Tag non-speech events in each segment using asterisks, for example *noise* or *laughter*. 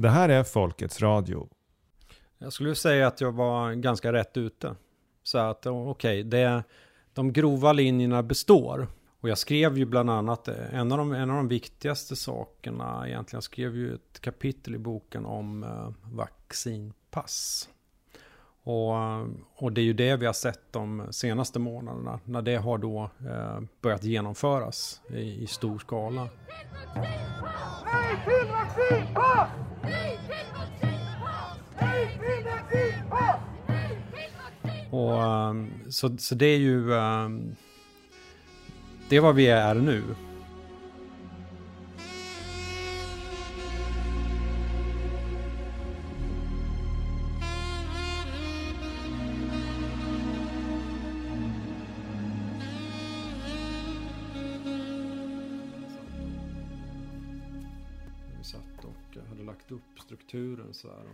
Det här är Folkets Radio. Jag skulle säga att jag var ganska rätt ute. Så att okej, okay, de grova linjerna består. Och jag skrev ju bland annat, en av de, en av de viktigaste sakerna egentligen, jag skrev ju ett kapitel i boken om eh, vaccinpass. Och, och det är ju det vi har sett de senaste månaderna, när det har då eh, börjat genomföras i, i stor skala. Nej till vaccinpass! Och, um, så, så det är ju... Um, det är vad vi är nu. Strukturen så här.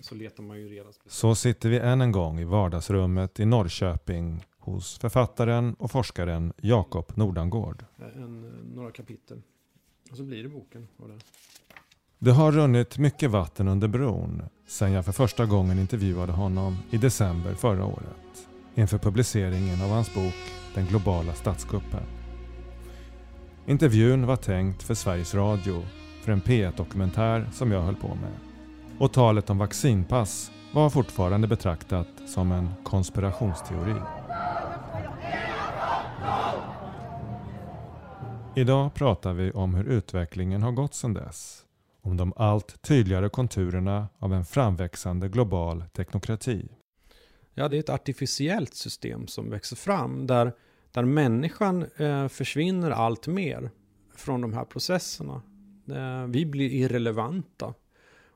Så letar man ju reda Så sitter vi än en gång i vardagsrummet i Norrköping hos författaren och forskaren Jakob Nordangård. En, några kapitel. Och så blir det boken. Och det. det har runnit mycket vatten under bron sedan jag för första gången intervjuade honom i december förra året inför publiceringen av hans bok Den globala statskuppen. Intervjun var tänkt för Sveriges Radio för en P1-dokumentär som jag höll på med och talet om vaccinpass var fortfarande betraktat som en konspirationsteori. Idag pratar vi om hur utvecklingen har gått sedan dess. Om de allt tydligare konturerna av en framväxande global teknokrati. Ja, det är ett artificiellt system som växer fram där, där människan eh, försvinner allt mer från de här processerna. Eh, vi blir irrelevanta.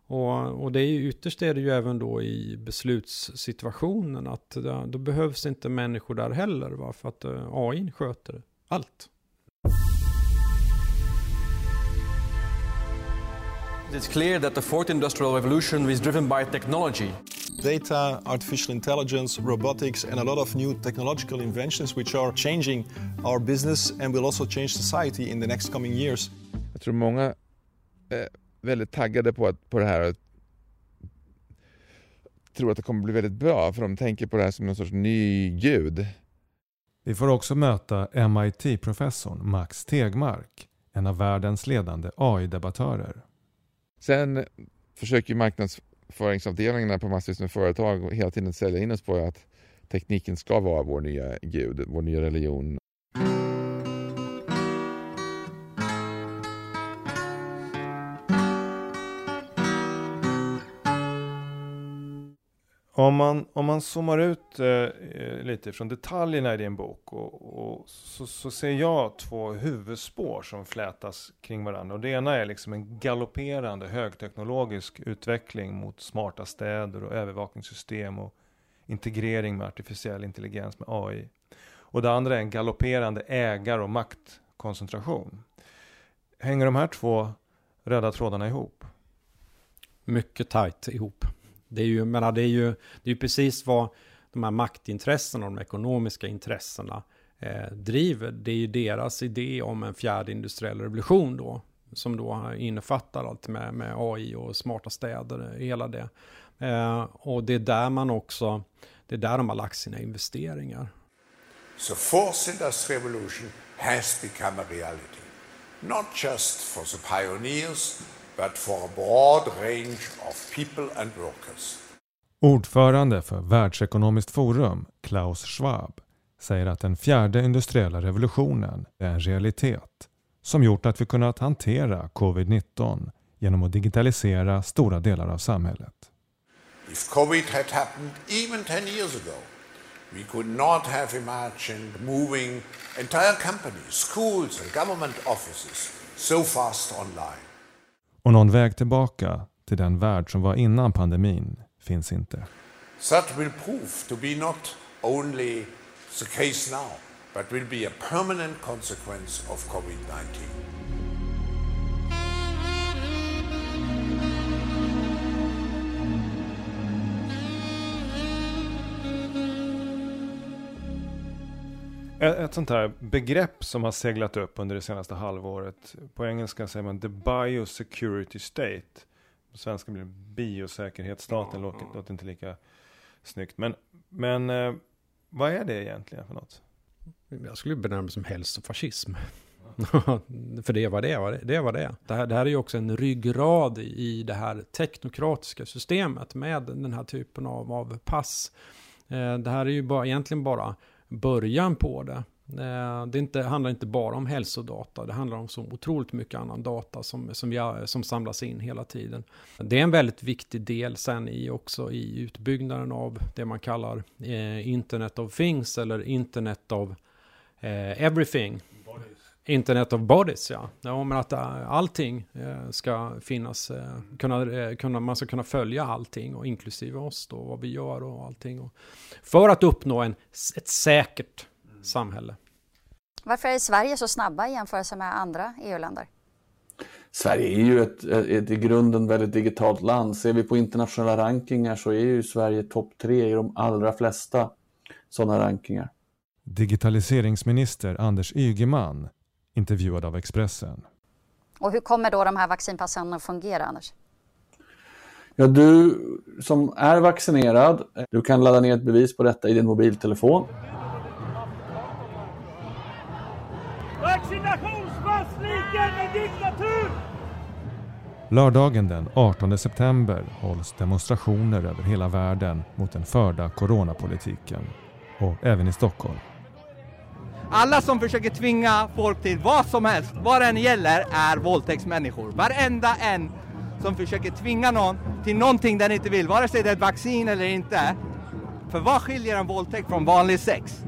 Och, och det är ju ytterst är det ju även då i beslutssituationen att då, då behövs inte människor där heller va? för att eh, AI sköter allt. It's clear that the fourth industrial revolution is driven by technology. Data, artificial intelligence, robotics, and a lot of new technological inventions which are changing our business and will also change society in the next coming years. Jag tror många eh väldigt taggade på, att, på det här och tror att det kommer bli väldigt bra för de tänker på det här som någon sorts ny gud. Vi får också möta MIT-professorn Max Tegmark, en av världens ledande AI-debattörer. Sen försöker marknadsföringsavdelningarna på massvis med företag hela tiden sälja in oss på att tekniken ska vara vår nya gud, vår nya religion. Om man, om man zoomar ut eh, eh, lite från detaljerna i din bok och, och så, så, ser jag två huvudspår som flätas kring varandra. Och det ena är liksom en galopperande högteknologisk utveckling mot smarta städer och övervakningssystem och integrering med artificiell intelligens med AI. Och det andra är en galopperande ägar och maktkoncentration. Hänger de här två röda trådarna ihop? Mycket tajt ihop. Det är ju, menar, det är ju, det är precis vad de här maktintressena och de ekonomiska intressena eh, driver. Det är ju deras idé om en fjärde industriell revolution då. Som då innefattar allt med, med AI och smarta städer, hela det. Eh, och det är där man också, det är där de har lagt sina investeringar. So fourth industrial revolution has become a reality. Not just for the pioneers but for a broad range of people and workers. Ordförande för Världsekonomiskt forum, Klaus Schwab, säger att den fjärde industriella revolutionen är en realitet som gjort att vi kunnat hantera covid-19 genom att digitalisera stora delar av samhället. If covid had happened even 10 years ago, we could not have imagined moving entire companies, schools and government offices so fast online. Och någon väg tillbaka till den värld som var innan pandemin finns inte. Such will prove to be not only the case now, but will be a permanent consequence of COVID-19. Ett, sånt här begrepp som har seglat upp under det senaste halvåret. På engelska säger man the biosecurity state. På svenska blir det biosäkerhetsstaten, låter, låter inte lika snyggt. Men, men eh, vad är det egentligen för något? Jag skulle benämna det som hälsofascism. *laughs* För det var det, var det, det var det. Det här, det här är ju också en ryggrad i det här teknokratiska systemet med den här typen av, av pass. Eh, det här är ju bara, egentligen bara början på det. Eh, det inte, handlar inte bara om hälsodata, det handlar om så otroligt mycket annan data som, som, jag, som samlas in hela tiden. Det är en väldigt viktig del sen i också i utbyggnaden av det man kallar eh, Internet of Things eller Internet of eh, Everything. Internet of Bodies, ja. ja men att äh, allting äh, ska finnas, äh, kunna, kunna, man ska kunna följa allting och inklusive oss då, vad vi gör och allting. Och, för att uppnå en, ett säkert samhälle. Varför är Sverige så snabba i jämförelse med andra EU-länder? Sverige är ju ett, ett, i grunden väldigt digitalt land. Ser vi på internationella rankingar så är ju Sverige topp tre i de allra flesta sådana rankingar. Digitaliseringsminister Anders Ygeman intervjuad av Expressen. Och hur kommer då de här vaccinpassen att fungera, Anders? Ja, du som är vaccinerad, du kan ladda ner ett bevis på detta i din mobiltelefon. Vaccinationspass lika med diktatur! Lördagen den 18 september hålls demonstrationer över hela världen mot den förda coronapolitiken. Och även i Stockholm. Alla som försöker tvinga folk till vad som helst, vad det än gäller, är våldtäktsmänniskor. Varenda en som försöker tvinga någon till någonting den inte vill, vare sig det är ett vaccin eller inte. För vad skiljer en våldtäkt från vanlig sex?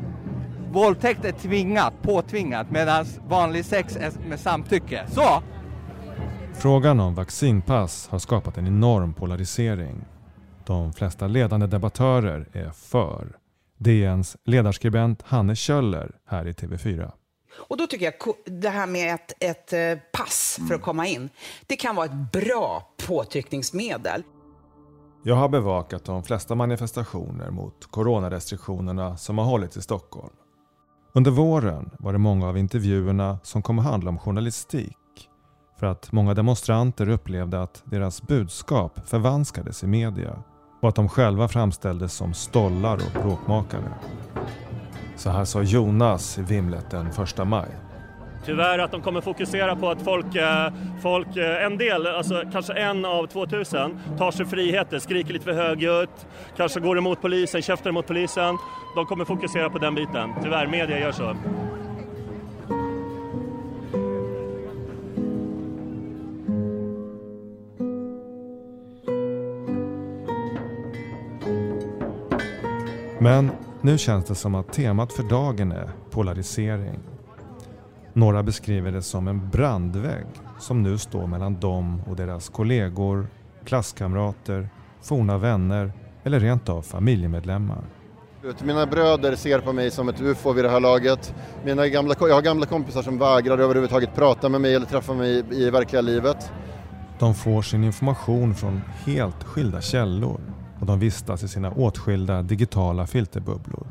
Våldtäkt är tvingat, påtvingat, medan vanlig sex är med samtycke. Så! Frågan om vaccinpass har skapat en enorm polarisering. De flesta ledande debattörer är för. DNs ledarskribent Hanne Kjöller här i TV4. Och då tycker jag det här med ett, ett eh, pass för att komma in, det kan vara ett bra påtryckningsmedel. Jag har bevakat de flesta manifestationer mot coronarestriktionerna som har hållits i Stockholm. Under våren var det många av intervjuerna som kom att handla om journalistik för att många demonstranter upplevde att deras budskap förvanskades i media och att de själva framställdes som stollar och bråkmakare. Så här sa Jonas i vimlet den 1 maj. Tyvärr att de kommer fokusera på att folk, eh, folk eh, en del, alltså kanske en av 2000, tar sig friheter, skriker lite för högljutt, kanske går emot polisen, käftar emot polisen. De kommer fokusera på den biten. Tyvärr, media gör så. Men nu känns det som att temat för dagen är polarisering. Några beskriver det som en brandvägg som nu står mellan dem och deras kollegor, klasskamrater, forna vänner eller rent av familjemedlemmar. Mina bröder ser på mig som ett ufo vid det här laget. Mina gamla, jag har gamla kompisar som vägrar överhuvudtaget prata med mig eller träffa mig i verkliga livet. De får sin information från helt skilda källor och de vistas i sina åtskilda digitala filterbubblor.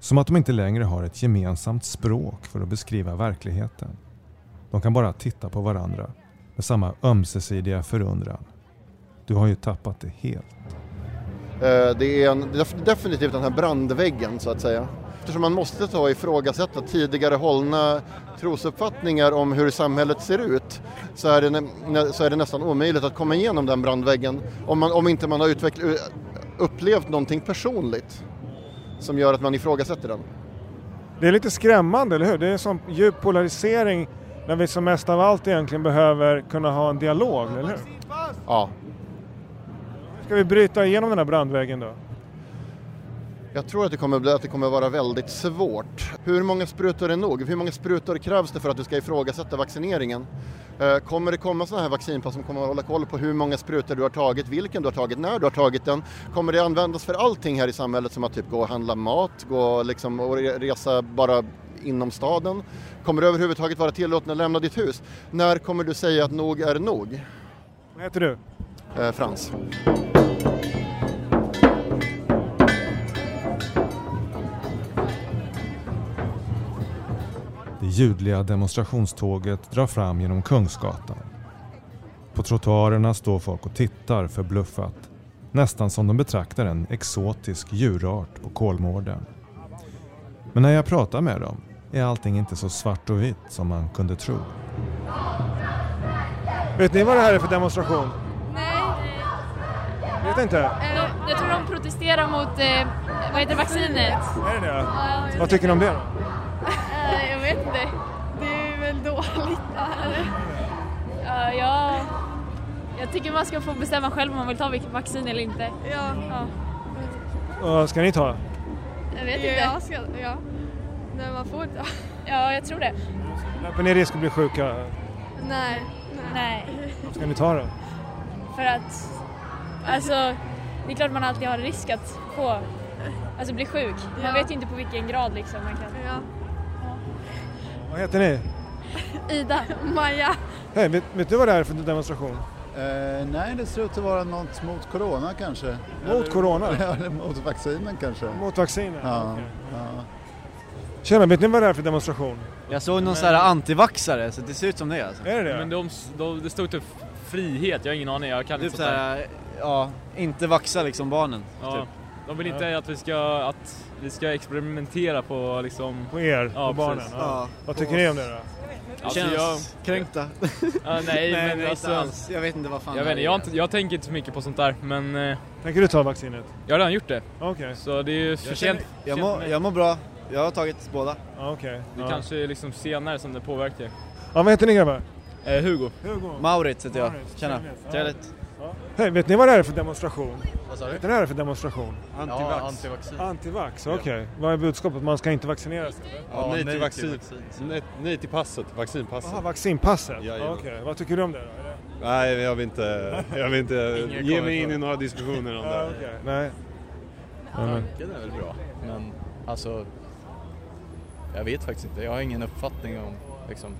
Som att de inte längre har ett gemensamt språk för att beskriva verkligheten. De kan bara titta på varandra med samma ömsesidiga förundran. Du har ju tappat det helt. Eh, det är, en, definitivt den här brandväggen så att säga. Eftersom man måste ta ifrågasätta tidigare hållna trosuppfattningar om hur samhället ser ut så är det, så är det nästan omöjligt att komma igenom den brandväggen om, man, om inte man har utvecklat, upplevt någonting personligt som gör att man ifrågasätter den. Det är lite skrämmande, eller hur? Det är en sån djup polarisering när vi som mest av allt egentligen behöver kunna ha en dialog, eller hur? Ja. Ska vi bryta igenom den här brandväggen då? Jag tror att det kommer, att det kommer vara väldigt svårt. Hur många sprutor är nog? Hur många sprutor krävs det för att du ska ifrågasätta vaccineringen? Eh, kommer det komma sådana här vaccinpass som kommer att hålla koll på hur många sprutor du har tagit, vilken du har tagit, när du har tagit den? Kommer det användas för allting här i samhället som att typ gå och handla mat, gå liksom och resa bara inom staden? Kommer det överhuvudtaget vara tillåtet att lämna ditt hus? När kommer du säga att nog är nog? Vad heter du? Eh, Frans. Det ljudliga demonstrationståget drar fram genom Kungsgatan. På trottoarerna står folk och tittar förbluffat. Nästan som de betraktar en exotisk djurart på Kolmården. Men när jag pratar med dem är allting inte så svart och vitt som man kunde tro. Vet ni vad det här är för demonstration? Nej. Vet inte? De, jag tror de protesterar mot, eh, vad heter vaccinet. Är det det? Vad tycker ni om det då? Jag vet inte. Det är väl dåligt. Ja, jag, jag tycker man ska få bestämma själv om man vill ta vaccin eller inte. Ja. ja. Ska ni ta? Jag vet inte. Jag ska, ja. Nej, man får inte. Ja, jag tror det. Löper ni risk att bli sjuka? Nej. Nej. Vad ska ni ta då? För att, alltså, det är klart man alltid har risk att få, alltså bli sjuk. Man Ja. vet ju inte på vilken grad liksom man kan. Ja. Vad heter ni? Ida. Maja. Hej, vet, vet du vad det här är för demonstration? Eh, nej, det ser ut att vara något mot corona kanske. Mot Eller- corona? *laughs* Ja, eller mot vaccinen kanske. Mot vacciner? Ja. Okej. ja. Tjena, vet ni vad det är för demonstration? Jag såg någon sån här antivaxare så det ser ut som det alltså. Är det det? Men de, de, det stod typ frihet, jag har ingen aning, jag kan Typ inte sånt där. ja, inte vaxa liksom barnen. Ja, Typ. de vill inte att vi ska, att vi ska experimentera på liksom... På er, ja, på barnen? precis. Ja. Vad tycker ni om det då? Alltså, Känns jag... kränkta. Ja, nej, *laughs* Nej, men inte alltså... alls. Jag vet inte vad fan Jag, det vet, inte, är. jag, inte, jag tänker inte så mycket på sånt där, men... eh, Tänker du ta vaccinet? Jag har redan gjort det. Okej. Så det är ju för sent. Jag mår, jag mår bra. Jag har tagit båda. Ja, Okej. Det Ja. kanske är liksom senare som det påverkar. Ja, vad heter ni grabbar? Eh, Hugo. Hugo. Maurits heter jag. Maurits, Tjena. trevligt. Ja. Hej, vet ni vad det här är för demonstration? Vad sa Vet ni vad det här är för demonstration? Antivax. Ja, antivaccin. Antivax, okej. Vad är budskapet? Man ska inte vaccinera sig? Ja, nej, till vaccin. Nej, nej till passet, vaccinpasset. Jaha, vaccinpasset? Jajamän. Okej, vad tycker du om det då? Nej, jag vill inte, jag vill inte ge mig in i några diskussioner om *laughs* Ja, det. okej. Nej. Tanken är väl bra, men alltså jag vet faktiskt inte. Jag har ingen uppfattning om liksom,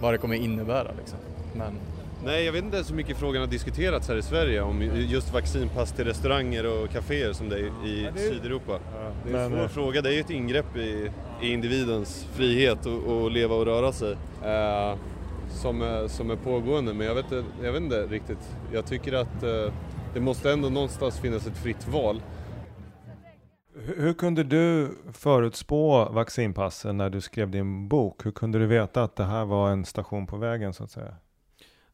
vad det kommer innebära. Liksom. Men Nej, jag vet inte ens hur mycket frågan har diskuterats här i Sverige om just vaccinpass till restauranger och kaféer som det är i Ja, det är- Sydeuropa. det är en svår eh, fråga, det är ju ett ingrepp i, i individens frihet att leva och röra sig. eh, som, är, som är pågående, men jag vet, inte- jag vet inte riktigt. Jag tycker att eh, det måste ändå någonstans finnas ett fritt val. Hur, hur kunde du förutspå vaccinpassen när du skrev din bok? Hur kunde du veta att det här var en station på vägen så att säga?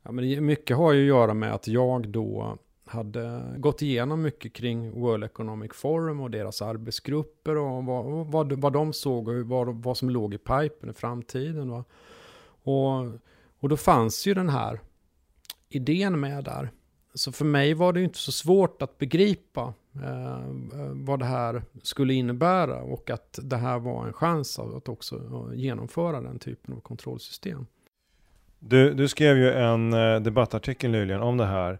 Ja, men mycket har ju att göra med att jag då hade gått igenom mycket kring World Economic Forum och deras arbetsgrupper och vad, vad, vad de såg och vad, vad som låg i pipen i framtiden. Va? Och, och då fanns ju den här idén med där. Så för mig var det ju inte så svårt att begripa eh, vad det här skulle innebära och att det här var en chans att också genomföra den typen av kontrollsystem. Du, du skrev ju en eh, debattartikel nyligen om det här.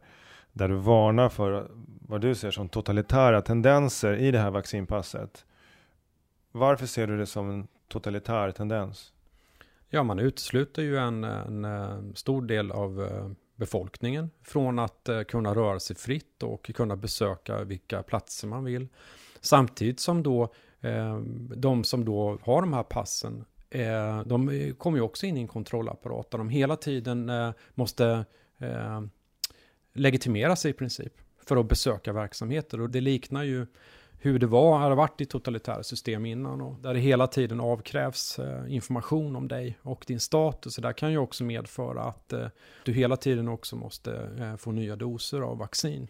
Där du varnar för vad du ser som totalitära tendenser i det här vaccinpasset. Varför ser du det som en totalitär tendens? Ja, man utesluter ju en, en, eh, stor del av eh, befolkningen från att kunna röra sig fritt och kunna besöka vilka platser man vill. Samtidigt som då de som då har de här passen, eh, de kommer ju också in i en kontrollapparat där de hela tiden eh, måste eh, legitimera sig i princip för att besöka verksamheter. Och det liknar ju hur det var, hade varit i totalitära system innan och där det hela tiden avkrävs eh, information om dig och din status. Så det kan ju också medföra att eh, du hela tiden också måste eh, få nya doser av vaccin.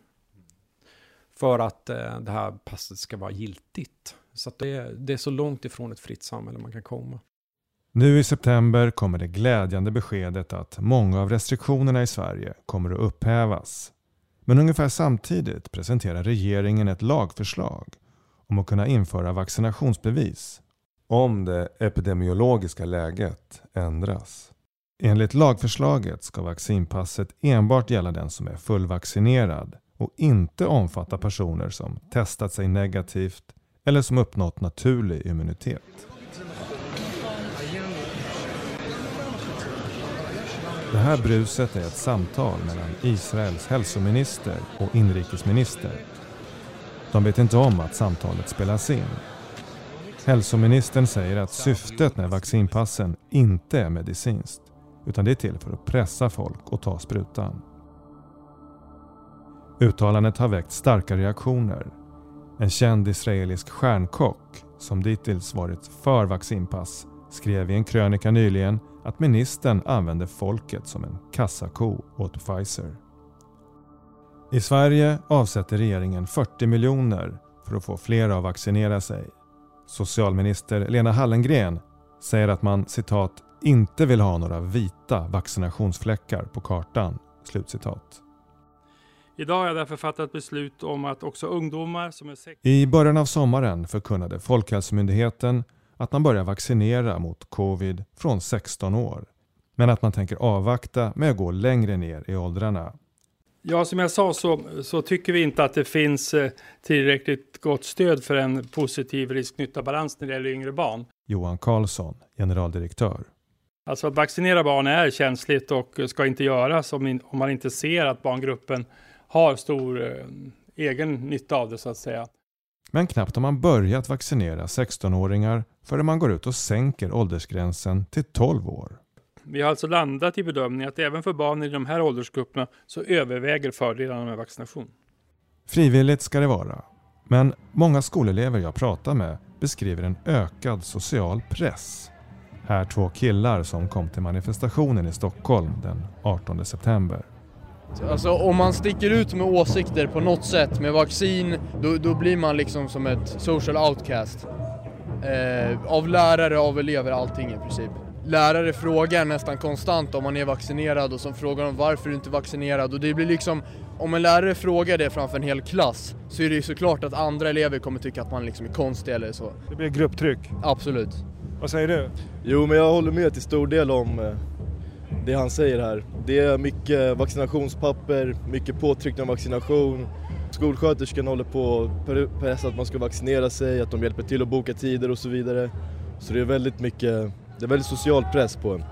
För att eh, det här passet ska vara giltigt. Så att det, är, det är så långt ifrån ett fritt samhälle man kan komma. Nu i september kommer det glädjande beskedet att många av restriktionerna i Sverige kommer att upphävas. Men ungefär samtidigt presenterar regeringen ett lagförslag om att kunna införa vaccinationsbevis om det epidemiologiska läget ändras. Enligt lagförslaget ska vaccinpasset enbart gälla den som är fullvaccinerad och inte omfatta personer som testat sig negativt eller som uppnått naturlig immunitet. Det här bruset är ett samtal mellan Israels hälsominister och inrikesminister. De vet inte om att samtalet spelas in. Hälsoministern säger att syftet med vaccinpassen inte är medicinskt utan det är till för att pressa folk att ta sprutan. Uttalandet har väckt starka reaktioner. En känd israelisk stjärnkock som dittills varit för vaccinpass skrev i en krönika nyligen att ministern använde folket som en kassako åt Pfizer. I Sverige avsätter regeringen 40 miljoner för att få fler att vaccinera sig. Socialminister Lena Hallengren säger att man citat inte vill ha några vita vaccinationsfläckar på kartan. Slutcitat. Idag har jag därför fattat beslut om att också ungdomar som är sex... I början av sommaren förkunnade Folkhälsomyndigheten att man börjar vaccinera mot covid från 16 år. Men att man tänker avvakta med att gå längre ner i åldrarna. Ja, som jag sa så, så tycker vi inte att det finns eh, tillräckligt gott stöd för en positiv risk-nytta-balans när det gäller yngre barn. Johan Karlsson, generaldirektör. Alltså att vaccinera barn är känsligt och ska inte göras om, man inte ser att barngruppen har stor eh, egen nytta av det så att säga. Men knappt har man börjat vaccinera 16-åringar förrän man går ut och sänker åldersgränsen till 12 år. Vi har alltså landat i bedömningen att även för barn i de här åldersgrupperna så överväger fördelarna med vaccination. Frivilligt ska det vara. Men många skolelever jag pratar med beskriver en ökad social press. Här två killar som kom till manifestationen i Stockholm den 18 september. Alltså om man sticker ut med åsikter på något sätt med vaccin, då, då blir man liksom som ett social outcast. Eh, av lärare, av elever, allting i princip. Lärare frågar nästan konstant om man är vaccinerad och som frågar om varför du inte är vaccinerad och det blir liksom om en lärare frågar det framför en hel klass så är det ju såklart att andra elever kommer tycka att man liksom är konstig eller så. Det blir grupptryck? Absolut. Vad säger du? Jo men jag håller med till stor del om eh, det han säger här. Det är mycket vaccinationspapper, mycket påtryckning om vaccination. Skolsköterskan håller på att pressa att man ska vaccinera sig, att de hjälper till att boka tider och så vidare. Så det är väldigt mycket, det är väldigt social press på en.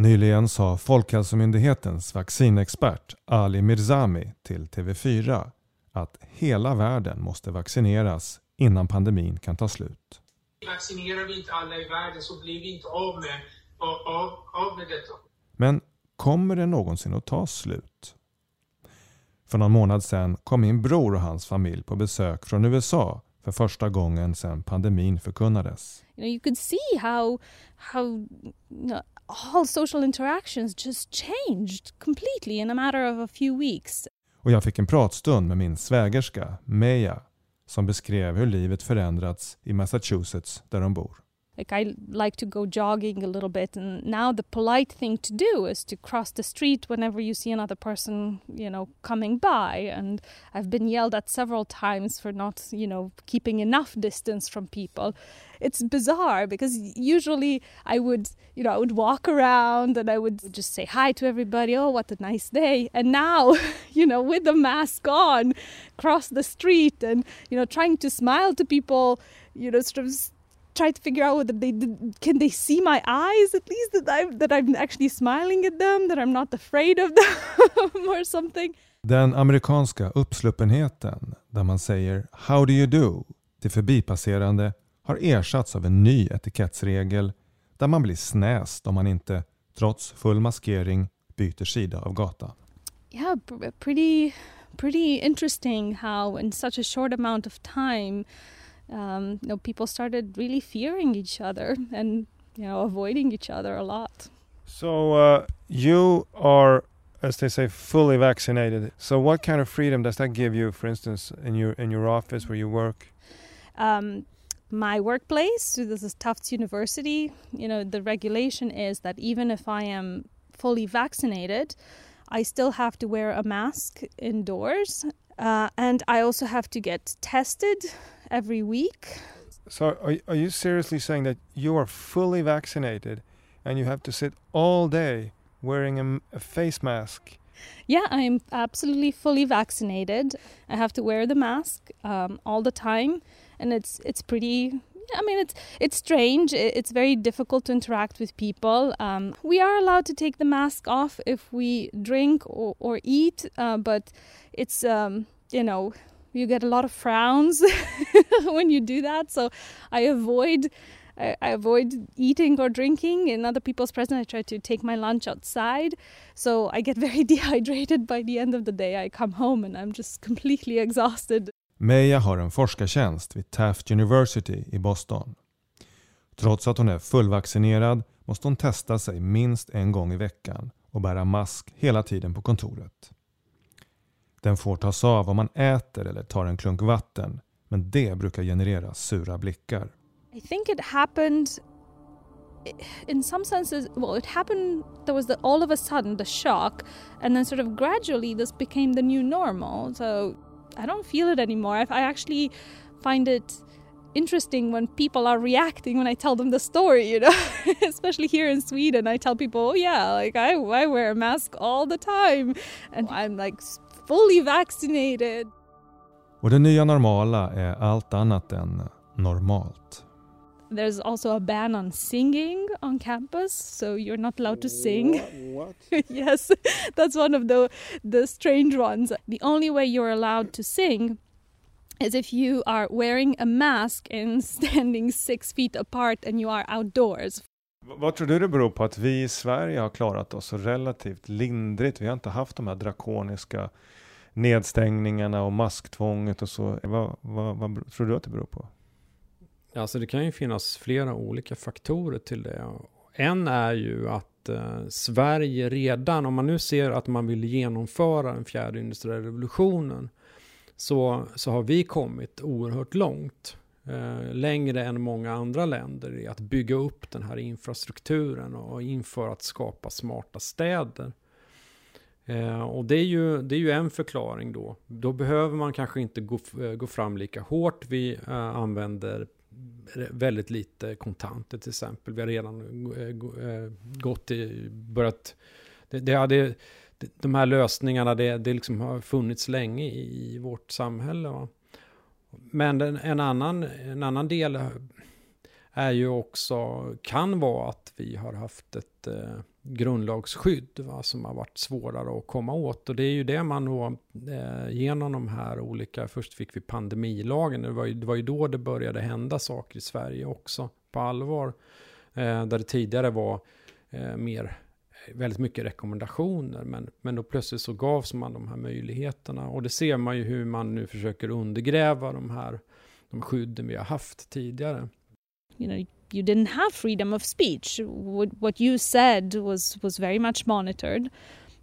Nyligen sa Folkhälsomyndighetens vaccinexpert Ali Mirzami till TV4 att hela världen måste vaccineras innan pandemin kan ta slut. Vaccinerar vi inte alla i världen så blir vi inte av med, av, av med detta. Men kommer det någonsin att ta slut? För någon månad sedan kom min bror och hans familj på besök från USA för första gången sedan pandemin förkunnades. You, know, you could see how, how you know, all social interactions just changed completely in a matter of a few weeks. Och jag fick en pratstund med min svägerska, Meja, som beskrev hur livet förändrats i Massachusetts där de bor. Like I like to go jogging a little bit and now the polite thing to do is to cross the street whenever you see another person, you know, coming by and I've been yelled at several times for not, you know, keeping enough distance from people. It's bizarre because usually I would, you know, I would walk around and I would just say hi to everybody, oh what a nice day. And now, *laughs* you know, with the mask on, cross the street and, you know, trying to smile to people, you know, sort of try to figure out whether they did, can they see my eyes at least that I'm that I'm actually smiling at them, that I'm not afraid of *laughs* them or something. Den amerikanska uppsluppenheten där man säger “How do you do?” till förbipasserande har ersatts av en ny etikettsregel där man blir snäst om man inte, trots full maskering, byter sida av gatan. Yeah, pretty, pretty interesting how in such a short amount of time um, you know, people started really fearing each other *laughs* and you know avoiding each other a lot. So uh, you are, as they say, fully vaccinated. So what kind of freedom does that give you, for instance, in your in your office where you work? Um, my workplace, this is Tufts University. You know, the regulation is that even if I am fully vaccinated, I still have to wear a mask indoors, uh, and I also have to get tested every week. So are, are you seriously saying that you are fully vaccinated and you have to sit all day wearing a, a face mask. Yeah, I'm absolutely fully vaccinated. I have to wear the mask um, all the time, and it's it's pretty. I mean, it's it's strange. It's very difficult to interact with people. Um, we are allowed to take the mask off if we drink or, or eat, uh, but it's um, you know you get a lot of frowns *laughs* when you do that. So I avoid I, I, avoid eating or drinking in other people's presence. I try to take my lunch outside. So I get *laughs* very dehydrated by the end of the day. I come home and I'm just completely exhausted. Meja har en forskartjänst vid Taft University i Boston. Trots att hon är fullvaccinerad måste hon testa sig minst en gång i veckan och bära mask hela tiden på kontoret. Den får tas av om man äter eller tar en klunk vatten men det brukar generera sura blickar. I think it happened in some senses well it happened there was the all of a sudden the shock and then sort of gradually this became the new normal. So i don't feel it anymore. I, I actually find it interesting when people are reacting when i tell them the story you know? *laughs* Especially here in sweden i tell people oh yeah like I, I wear a mask all the time. And i'm like fully vaccinated och det nya normala är allt annat än normalt There's also a ban on singing on campus, so you're not allowed to sing. What? *laughs* yes, that's one of the the strange ones. The only way you're allowed to sing is if you are wearing a mask and *laughs* standing six feet apart and you are outdoors. Vad tror du det beror på att vi i Sverige har klarat oss så relativt lindrigt? Vi har inte haft de här drakoniska nedstängningarna och masktvånget och så. Vad, vad, vad tror du att det beror på? Alltså det kan ju finnas flera olika faktorer till det. En är ju att eh, Sverige redan, om man nu ser att man vill genomföra den fjärde industriella revolutionen, så, så har vi kommit oerhört långt. Eh, längre än många andra länder i att bygga upp den här infrastrukturen och inför att skapa smarta städer. Eh, och det är, ju, det är ju en förklaring då. Då behöver man kanske inte gå, eh, gå fram lika hårt. Vi eh, använder väldigt lite kontanter till exempel. Vi har redan eh, eh, gått i, börjat, det, det det, de här lösningarna, det, det liksom har funnits länge i vårt samhälle. Va? Men en, en, annan, en annan del är ju också, kan vara att vi har haft ett eh, grundlagsskydd va, som har varit svårare att komma åt. Och det är ju det man då, eh, genom de här olika, först fick vi pandemilagen, det var, ju, det var ju då det började hända saker i Sverige också på allvar. Eh, där det tidigare var eh, mer, väldigt mycket rekommendationer, men, men då plötsligt så gavs man de här möjligheterna. Och det ser man ju hur man nu försöker undergräva de här de skydden vi har haft tidigare. You know, you didn't have freedom of speech. What, what you said was was very much monitored,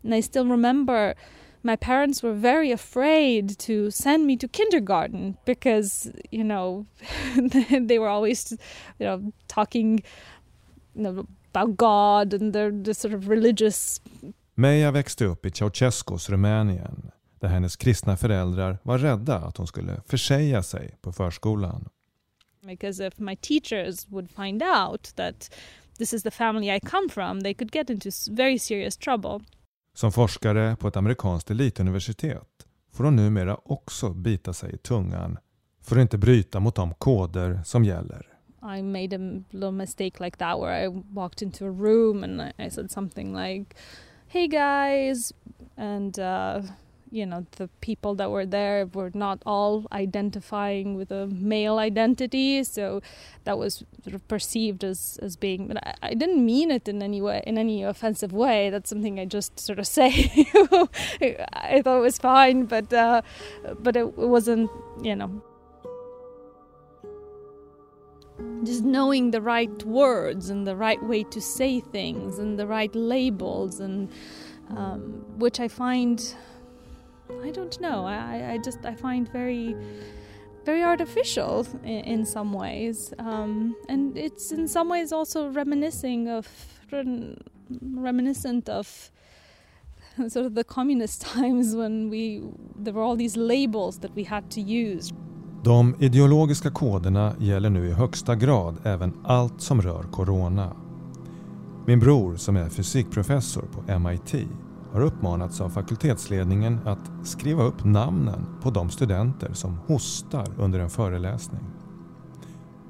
and I still remember my parents were very afraid to send me to kindergarten because you know *laughs* they were always you know talking you know, about God and the, the sort of religious. Meja växte upp i Ceausescus Rumänien där hennes kristna föräldrar var rädda att hon skulle försäga sig på förskolan. because if my teachers would find out that this is the family I come from, they could get into very serious trouble. Som forskare på ett amerikanskt elituniversitet får hon numera också bita sig i tungan för att inte bryta mot de koder som gäller. I made a little mistake like that where I walked into a room and I said something like, "Hey guys," and uh, you know the people that were there were not all identifying with a male identity so that was sort of perceived as as being but I, I, didn't mean it in any way in any offensive way. That's something i just sort of *laughs* say. I thought it was fine but uh, but it, it wasn't you know just knowing the right words and the right way to say things and the right labels and um, which i find I don't know. I, I just I find very very artificial in, in some ways, um, and it's in some ways also reminiscing of reminiscent of *laughs* sort of the communist *laughs* times when we there were all these labels that we had to use. De ideologiska koderna gäller nu i högsta grad även allt som rör corona. Min bror som är fysikprofessor på MIT har uppmanats av fakultetsledningen att skriva upp namnen på de studenter som hostar under en föreläsning.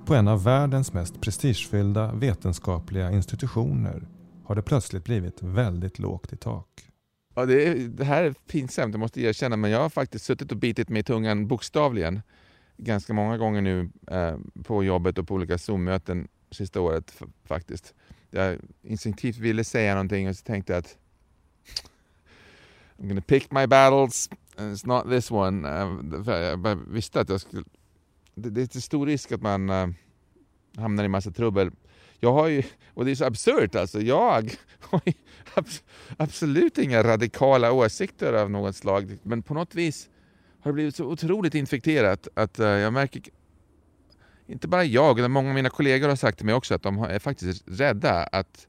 På en av världens mest prestigefyllda vetenskapliga institutioner har det plötsligt blivit väldigt lågt i tak. Ja, det, är, det här är pinsamt, jag måste erkänna, men jag har faktiskt suttit och bitit mig i tungan bokstavligen ganska många gånger nu eh, på jobbet och på olika Zoom-möten sista året faktiskt. Jag instinktivt ville säga någonting och så tänkte jag att I'm gonna pick my battles, and it's not this one. Eh, jag visste att jag skulle... Det, det är stor risk att man uh, hamnar i massa trubbel. Jag har ju, och det är så absurt alltså, jag *laughs* har absolut inga radikala åsikter av något slag, men på något vis har det blivit så otroligt infekterat att uh, jag märker inte bara jag, utan många av mina kollegor har sagt till mig också att de är faktiskt rädda att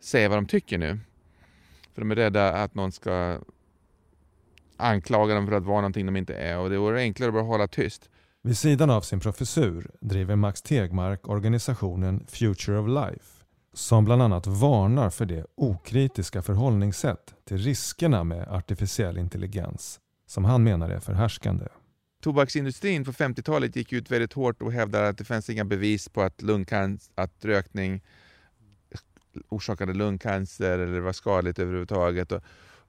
säga vad de tycker nu. För de är rädda att någon ska anklaga dem för att vara någonting de inte är och det vore enklare att bara hålla tyst. Vid sidan av sin professur driver Max Tegmark organisationen Future of Life som bland annat varnar för det okritiska förhållningssätt till riskerna med artificiell intelligens som han menar är förhärskande. Tobaksindustrin på 50-talet gick ut väldigt hårt och hävdade att det fanns inga bevis på att, lungcancer, att rökning orsakade lungcancer eller var skadligt överhuvudtaget. Och,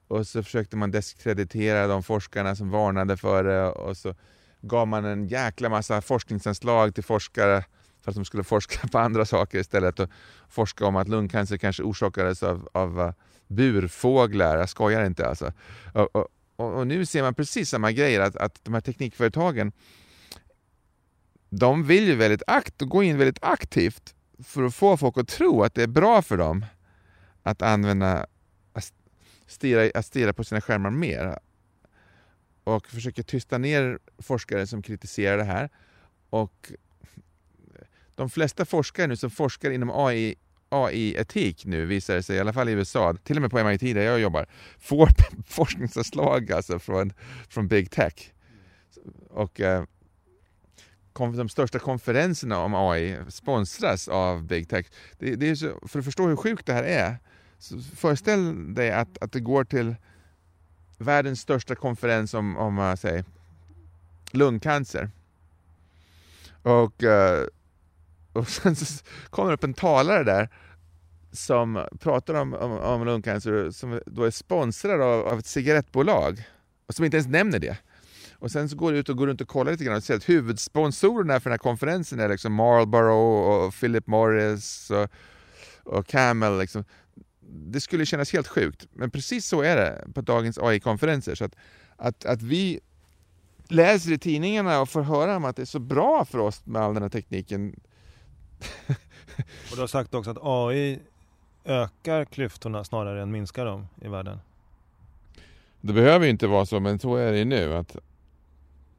och så försökte man diskreditera de forskarna som varnade för det och så gav man en jäkla massa forskningsanslag till forskare för att de skulle forska på andra saker istället och forska om att lungcancer kanske orsakades av, av uh, burfåglar. Jag skojar inte alltså. Och, och, och, nu ser man precis samma grejer, att, att de här teknikföretagen de vill ju väldigt akt, gå in väldigt aktivt för att få folk att tro att det är bra för dem att använda stirra, att stirra på sina skärmar mer och försöker tysta ner forskare som kritiserar det här. Och de flesta forskare nu som forskar inom AI AI-etik nu visar det sig, i alla fall i USA, till och med på MIT där jag jobbar, får *laughs* forskningsanslag alltså från, från Big Tech. Och eh, de största konferenserna om AI sponsras av Big Tech. Det, det är så, för att förstå hur sjukt det här är så föreställ dig att, att det går till världens största konferens om, om uh, säg, lungcancer. Och, uh, och *laughs* sen så kommer det upp en talare där som pratar om, om, om lungcancer som då är sponsrad av, av ett cigarettbolag och som inte ens nämner det. Och sen så går du ut och går runt och kollar lite grann och ser att huvudsponsorerna för den här konferensen är liksom Marlboro och Philip Morris och, och Camel. Liksom det skulle kännas helt sjukt, men precis så är det på dagens AI-konferenser. Så att, att, att vi läser i tidningarna och får höra om att det är så bra för oss med all den här tekniken. och du har sagt också att AI ökar klyftorna snarare än minskar dem i världen. Det behöver ju inte vara så, men så är det ju nu. Att,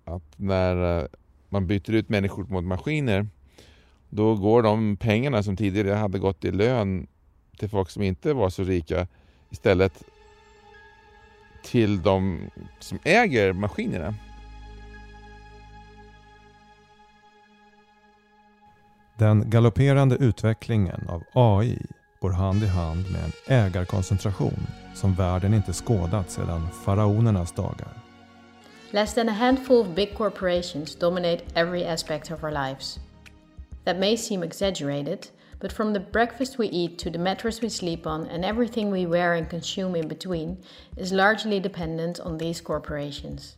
att när eh, man byter ut människor mot maskiner, då går de pengarna som tidigare hade gått i lön till folk som inte var så rika istället till de som äger maskinerna. Den galopperande utvecklingen av AI går hand i hand med en ägarkoncentration som världen inte skådat sedan faraonernas dagar. Less than a handful of big corporations dominate every aspect of our lives. That may seem exaggerated, But from the breakfast we eat to the mattress we sleep on and everything we wear and consume in between is largely dependent on these corporations.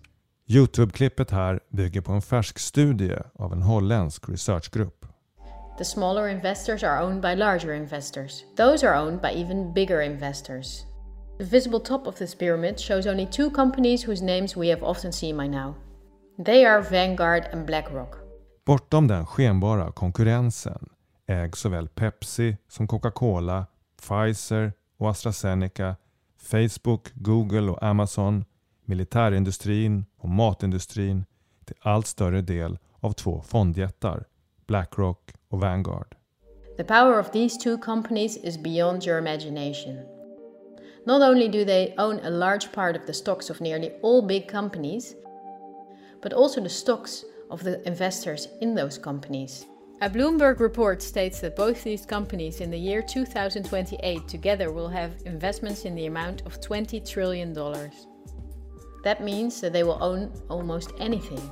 Youtube-klippet här bygger på en färsk studie av en holländsk researchgrupp. The smaller investors are owned by larger investors. Those are owned by even bigger investors. The visible top of this pyramid shows only two companies whose names we have often seen by now. They are Vanguard and BlackRock. Bortom den skenbara konkurrensen ägs såväl Pepsi som Coca-Cola, Pfizer och AstraZeneca, Facebook, Google och Amazon, militärindustrin och matindustrin till allt större del av två fondjättar, Blackrock och Vanguard. The power of these two companies is beyond your imagination. Not only do they own a large part of the stocks of nearly all big companies, but also the stocks of the investors in those companies. A Bloomberg report states that both these companies in the year 2028 together will have investments in the amount of 20 trillion dollars. That means that they will own almost anything.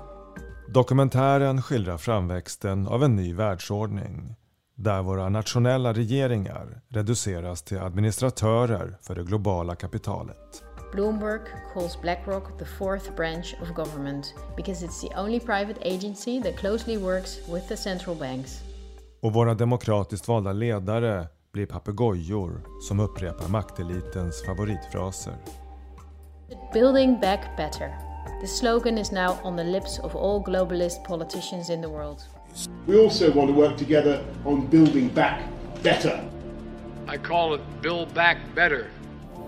Dokumentären skildrar framväxten av en ny världsordning där våra nationella regeringar reduceras till administratörer för det globala kapitalet. Bloomberg calls BlackRock the fourth branch of government because it's the only private agency that closely works with the central banks. Och våra demokratiskt valda ledare blir papegojor som upprepar maktelitens favoritfraser. Building back better. The slogan is now on the lips of all globalist politicians in the world. We also want to work together on building back better. I call it Build Back Better.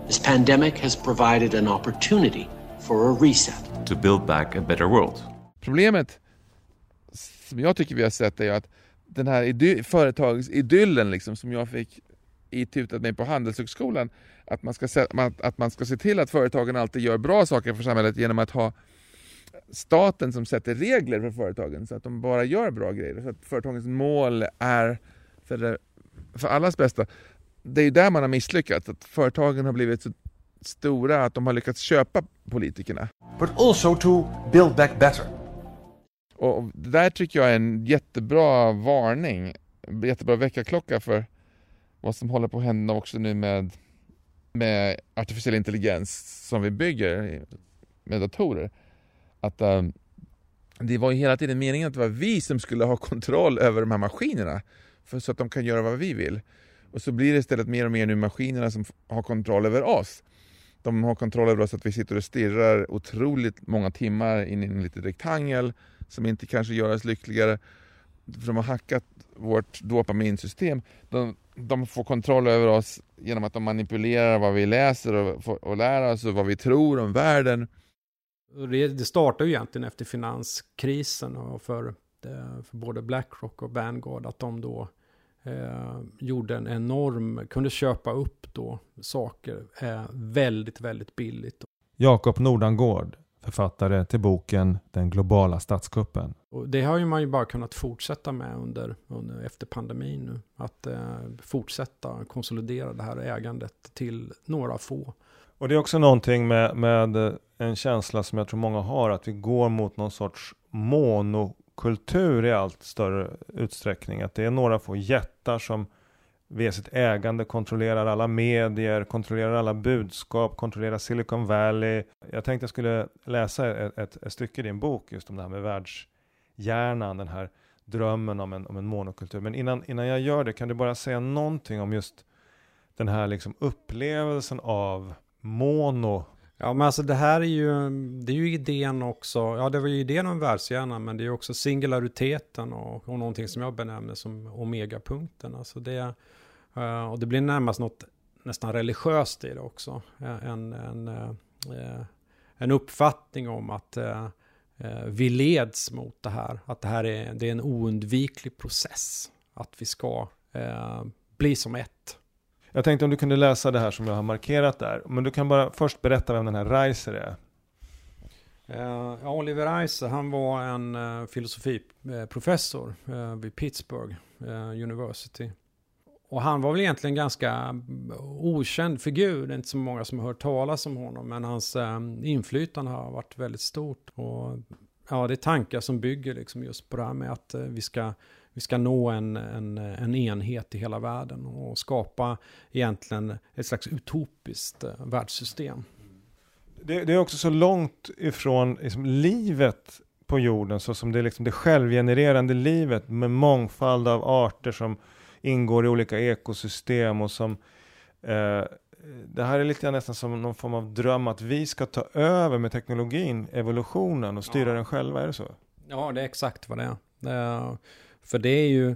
This pandemic has provided an opportunity for a reset. To build back a better world. Problemet som jag tycker vi har sett är att den här idy företagsidyllen liksom, som jag fick itutat mig på Handelshögskolan, att man, ska se, att man ska se till att företagen alltid gör bra saker för samhället genom att ha staten som sätter regler för företagen så att de bara gör bra grejer. Så att företagens mål är för, det, för allas bästa. Det är ju där man har misslyckats, att företagen har blivit så stora att de har lyckats köpa politikerna. But also to build back better. Och det där tycker jag är en jättebra varning, jättebra väckarklocka för vad som håller på att hända också nu med, med artificiell intelligens som vi bygger med datorer. Att um, det var ju hela tiden meningen att det var vi som skulle ha kontroll över de här maskinerna för, så att de kan göra vad vi vill. Och så blir det istället mer och mer nu maskinerna som har kontroll över oss. De har kontroll över oss att vi sitter och stirrar otroligt många timmar in i en liten rektangel som inte kanske gör oss lyckligare. För de har hackat vårt dopaminsystem. De, de får kontroll över oss genom att de manipulerar vad vi läser och, och lär oss och vad vi tror om världen. Det startade ju egentligen efter finanskrisen och för, för både Blackrock och Vanguard att de då eh, gjorde en enorm, kunde köpa upp då saker eh, väldigt, väldigt billigt. Jakob Nordangård, författare till boken Den globala statskuppen. Och det har ju man ju bara kunnat fortsätta med under, under efter pandemin nu. Att eh, fortsätta konsolidera det här ägandet till några få. Och det är också någonting med, med en känsla som jag tror många har, att vi går mot någon sorts monokultur i allt större utsträckning. Att det är några få jättar som via sitt ägande kontrollerar alla medier, kontrollerar alla budskap, kontrollerar Silicon Valley. Jag tänkte jag skulle läsa ett, ett, ett stycke i din bok just om det här med världshjärnan, den här drömmen om en, om en monokultur. Men innan, innan jag gör det, kan du bara säga någonting om just den här liksom upplevelsen av mono Ja men alltså det här är ju, det är ju idén också, ja det var ju idén om världshjärnan men det är också singulariteten och, och någonting som jag benämner som omegapunkten. Alltså det, eh, och det blir närmast något nästan religiöst i det också. Eh, en, en, eh, en uppfattning om att vi leds mot det här, att det här är, det är en oundviklig process. Att vi ska bli som ett. Jag tänkte om du kunde läsa det här som jag har markerat där. Men du kan bara först berätta vem den här Reiser är. Uh, Oliver Reiser, han var en uh, filosofiprofessor uh, vid Pittsburgh University. Och han var väl egentligen ganska okänd figur. Det är inte så många som har hört talas om honom. Men hans um, inflytande har varit väldigt stort. Och ja, det är tankar som bygger liksom just på det här med att vi ska vi ska nå en, en, en enhet i hela världen och skapa egentligen ett slags utopiskt eh, världssystem. Det, det, är också så långt ifrån liksom, livet på jorden, så som det, liksom, det självgenererande livet med mångfald av arter som ingår i olika ekosystem och som eh, det här är lite nästan som någon form av dröm att vi ska ta över med teknologin, evolutionen och styra ja. den själva, är det så? Ja, det är exakt vad det är. Det är för det är ju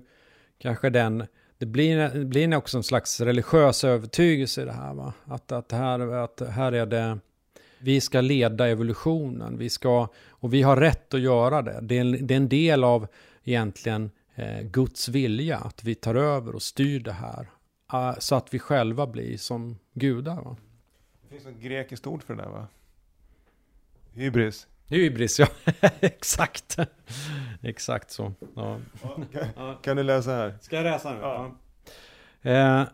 kanske den, det blir, det blir också en slags religiös övertygelse i det här. Va? Att, att, här, att här är det, vi ska leda evolutionen, vi ska, och vi har rätt att göra det. Det är, det är en del av egentligen eh, Guds vilja, att vi tar över och styr det här. Eh, så att vi själva blir som gudar. Va? Det finns ett grekiskt ord för det där va? Hybris. Hybris, ja. *laughs* Exakt. Exakt så. Ja. Kan, kan, du läsa här? Ska jag läsa nu? Ja. Eh,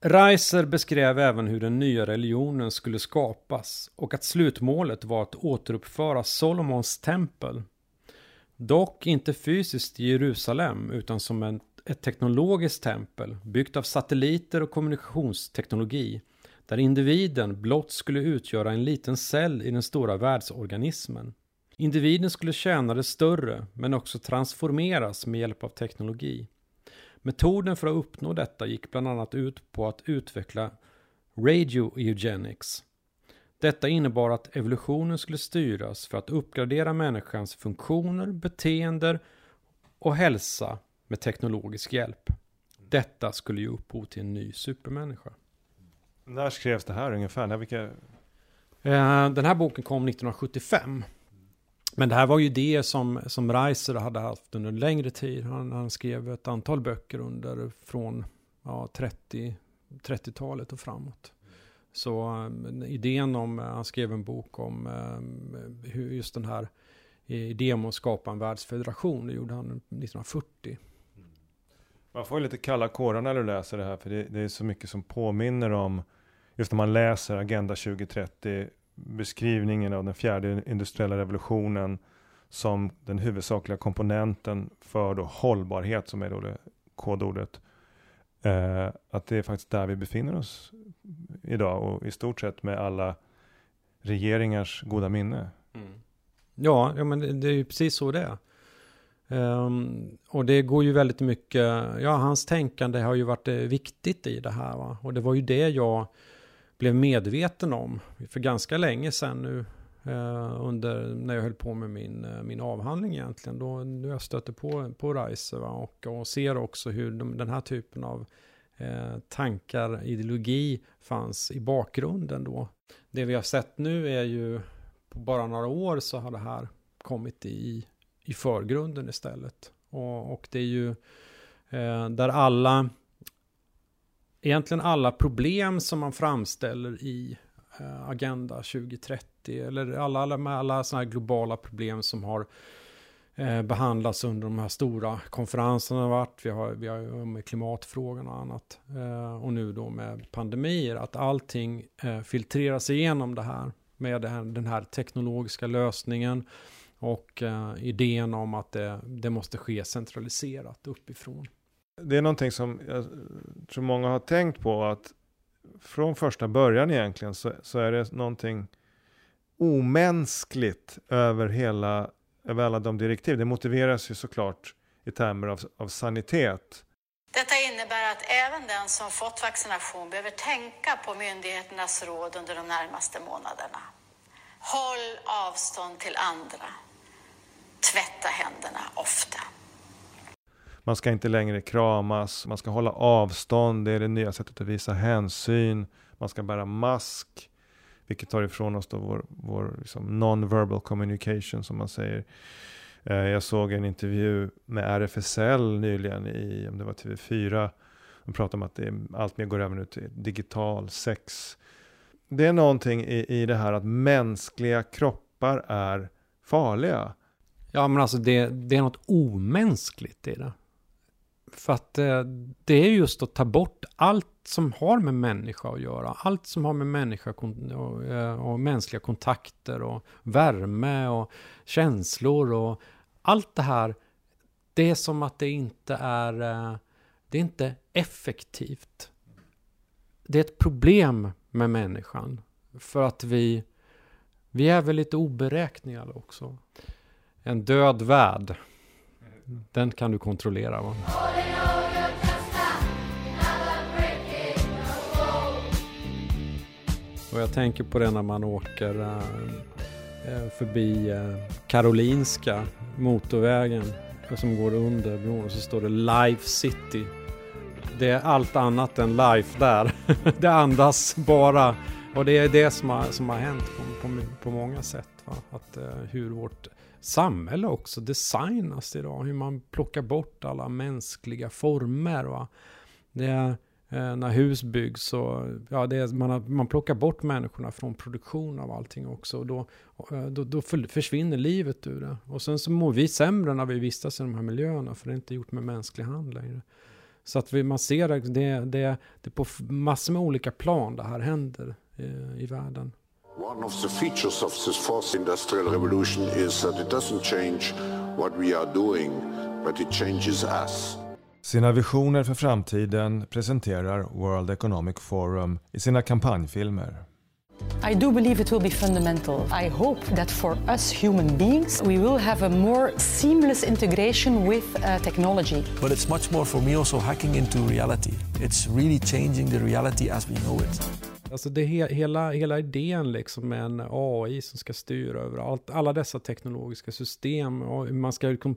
Reiser beskrev även hur den nya religionen skulle skapas och att slutmålet var att återuppföra Solomons tempel. Dock inte fysiskt i Jerusalem utan som en, ett teknologiskt tempel byggt av satelliter och kommunikationsteknologi där individen blott skulle utgöra en liten cell i den stora världsorganismen. Individen skulle tjäna det större men också transformeras med hjälp av teknologi. Metoden för att uppnå detta gick bland annat ut på att utveckla radio eugenics. Detta innebar att evolutionen skulle styras för att uppgradera människans funktioner, beteenden och hälsa med teknologisk hjälp. Detta skulle ge upphov till en ny supermänniska. När skrevs det här ungefär? När vilka... Eh, den här boken kom 1975. Men det här var ju det som, som Reiser hade haft under en längre tid. Han, han skrev ett antal böcker under från ja, 30, 30-talet och framåt. Så eh, idén om, eh, han skrev en bok om hur just den här idén om att skapa en världsfederation, det gjorde han 1940. Man får ju lite kalla kårar när du läser det här, för det, det är så mycket som påminner om, just när man läser Agenda 2030, beskrivningen av den fjärde industriella revolutionen som den huvudsakliga komponenten för då hållbarhet som är då det kodordet. Eh, att det är faktiskt där vi befinner oss idag och i stort sett med alla regeringars goda minne. Mm. Ja, ja, men det är ju precis så det är. Um, och det går ju väldigt mycket, ja hans tänkande har ju varit eh, viktigt i det här va? Och det var ju det jag blev medveten om för ganska länge sedan nu. Uh, under när jag höll på med min, eh, min avhandling egentligen. Då, nu jag stötte på, på Reise va? Och, och ser också hur de, den här typen av eh, tankar, ideologi fanns i bakgrunden då. Det vi har sett nu är ju på bara några år så har det här kommit i, i förgrunden istället. Och, och det är ju eh, där alla egentligen alla problem som man framställer i eh, Agenda 2030 eller alla, alla, alla sådana här globala problem som har eh, behandlats under de här stora konferenserna varit. Vi har, vi har med klimatfrågan och annat. Eh, och nu då med pandemier. Att allting eh, filtreras igenom det här med det här, den här teknologiska lösningen. Och eh, idén om att det, det måste ske centraliserat uppifrån det är någonting som jag tror många har tänkt på att från första början egentligen så, så är det någonting omänskligt över hela, över alla de direktiv. Det motiveras ju såklart i termer av, av sanitet. Detta innebär att även den som fått vaccination behöver tänka på myndigheternas råd under de närmaste månaderna. Håll avstånd till andra. Tvätta händerna ofta. Man ska inte längre kramas, man ska hålla avstånd, det är det nya sättet att visa hänsyn. Man ska bära mask, vilket tar ifrån oss då vår, vår liksom non-verbal communication som man säger. Eh, jag såg en intervju med RFSL nyligen i, om det var TV4. De pratade om att det allt mer går över nu till digital sex. Det är någonting i, i det här att mänskliga kroppar är farliga. Ja, men alltså det, det är något omänskligt i det. För att eh, det är just att ta bort allt som har med människa att göra. Allt som har med människa och, eh, och mänskliga kontakter och värme och känslor och allt det här. Det är som att det inte är, eh, det är inte effektivt. Det är ett problem med människan. För att vi, vi är väl lite oberäkneliga också. En död värld den kan du kontrollera va? Och jag tänker på det när man åker äh, förbi äh, Karolinska motorvägen som går under bron och så står det Life City. Det är allt annat än life där. *laughs* det andas bara och det är det som har, som har hänt på, på, på många sätt. Va? Att, äh, hur vårt samhälle också designas idag. Hur man plockar bort alla mänskliga former. Va? Det, är, eh, när hus byggs så, ja, det är, man, har, man plockar bort människorna från produktion av allting också. Och då, eh, då, då försvinner livet ur det. Och sen så mår vi sämre när vi vistas i de här miljöerna, för det är inte gjort med mänsklig hand längre. Så att vi, man ser det, det, det, det på massor med olika plan det här händer i, i världen. One of the features of this fourth industrial revolution is that it doesn't change what we are doing, but it changes us. Sina visioner för framtiden presenterar World Economic Forum i sina kampanjfilmer. I do believe it will be fundamental. I hope that for us human beings, we will have a more seamless integration with uh, technology. But it's much more for me also hacking into reality. It's really changing the reality as we know it. Alltså det he hela, hela idén liksom med en AI som ska styra över allt, alla dessa teknologiska system. Och man ska liksom,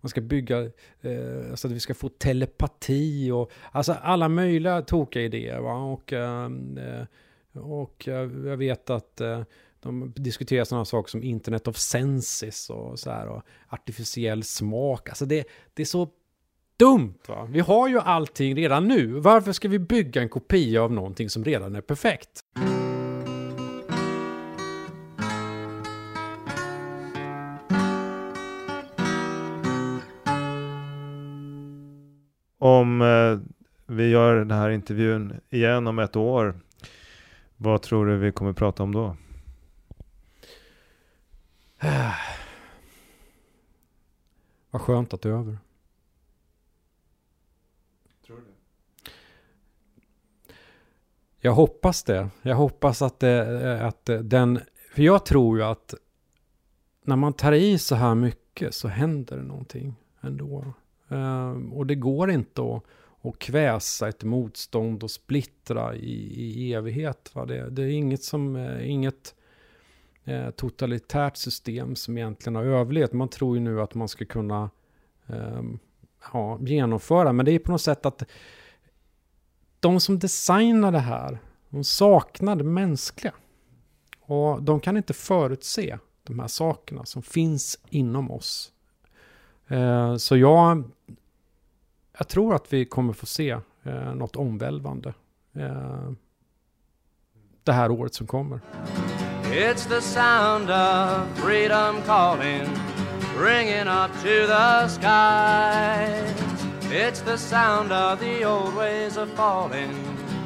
man ska bygga, eh, så att vi ska få telepati och alltså alla möjliga tokiga idéer. Va? Och, eh, eh och jag vet att eh, de diskuterar sådana saker som Internet of Senses och så här och artificiell smak. Alltså det, det är så dumt va? Vi har ju allting redan nu. Varför ska vi bygga en kopia av någonting som redan är perfekt? Om eh, vi gör den här intervjun igen om ett år, vad tror du vi kommer prata om då? *sighs* Vad skönt att det är över. Tror du jag hoppas det. Jag hoppas att, det, eh, att den... För jag tror ju att när man tar i så här mycket så händer det någonting ändå. Um, och det går inte att, att kväsa ett motstånd och splittra i, i evighet. Va? Det, det är inget, som, eh, inget eh, totalitärt system som egentligen har överlevt. Man tror ju nu att man ska kunna ehm, ja, genomföra, men det är på något sätt att de som designar det här, de saknar det mänskliga. Och de kan inte förutse de här sakerna som finns inom oss. Eh, så jag, jag tror att vi kommer få se eh, något omvälvande eh, det här året som kommer. It's the sound of freedom calling Ringing up to the skies It's the sound of the old ways of falling.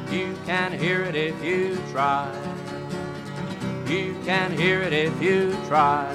You can hear it if you try. You can hear it if you try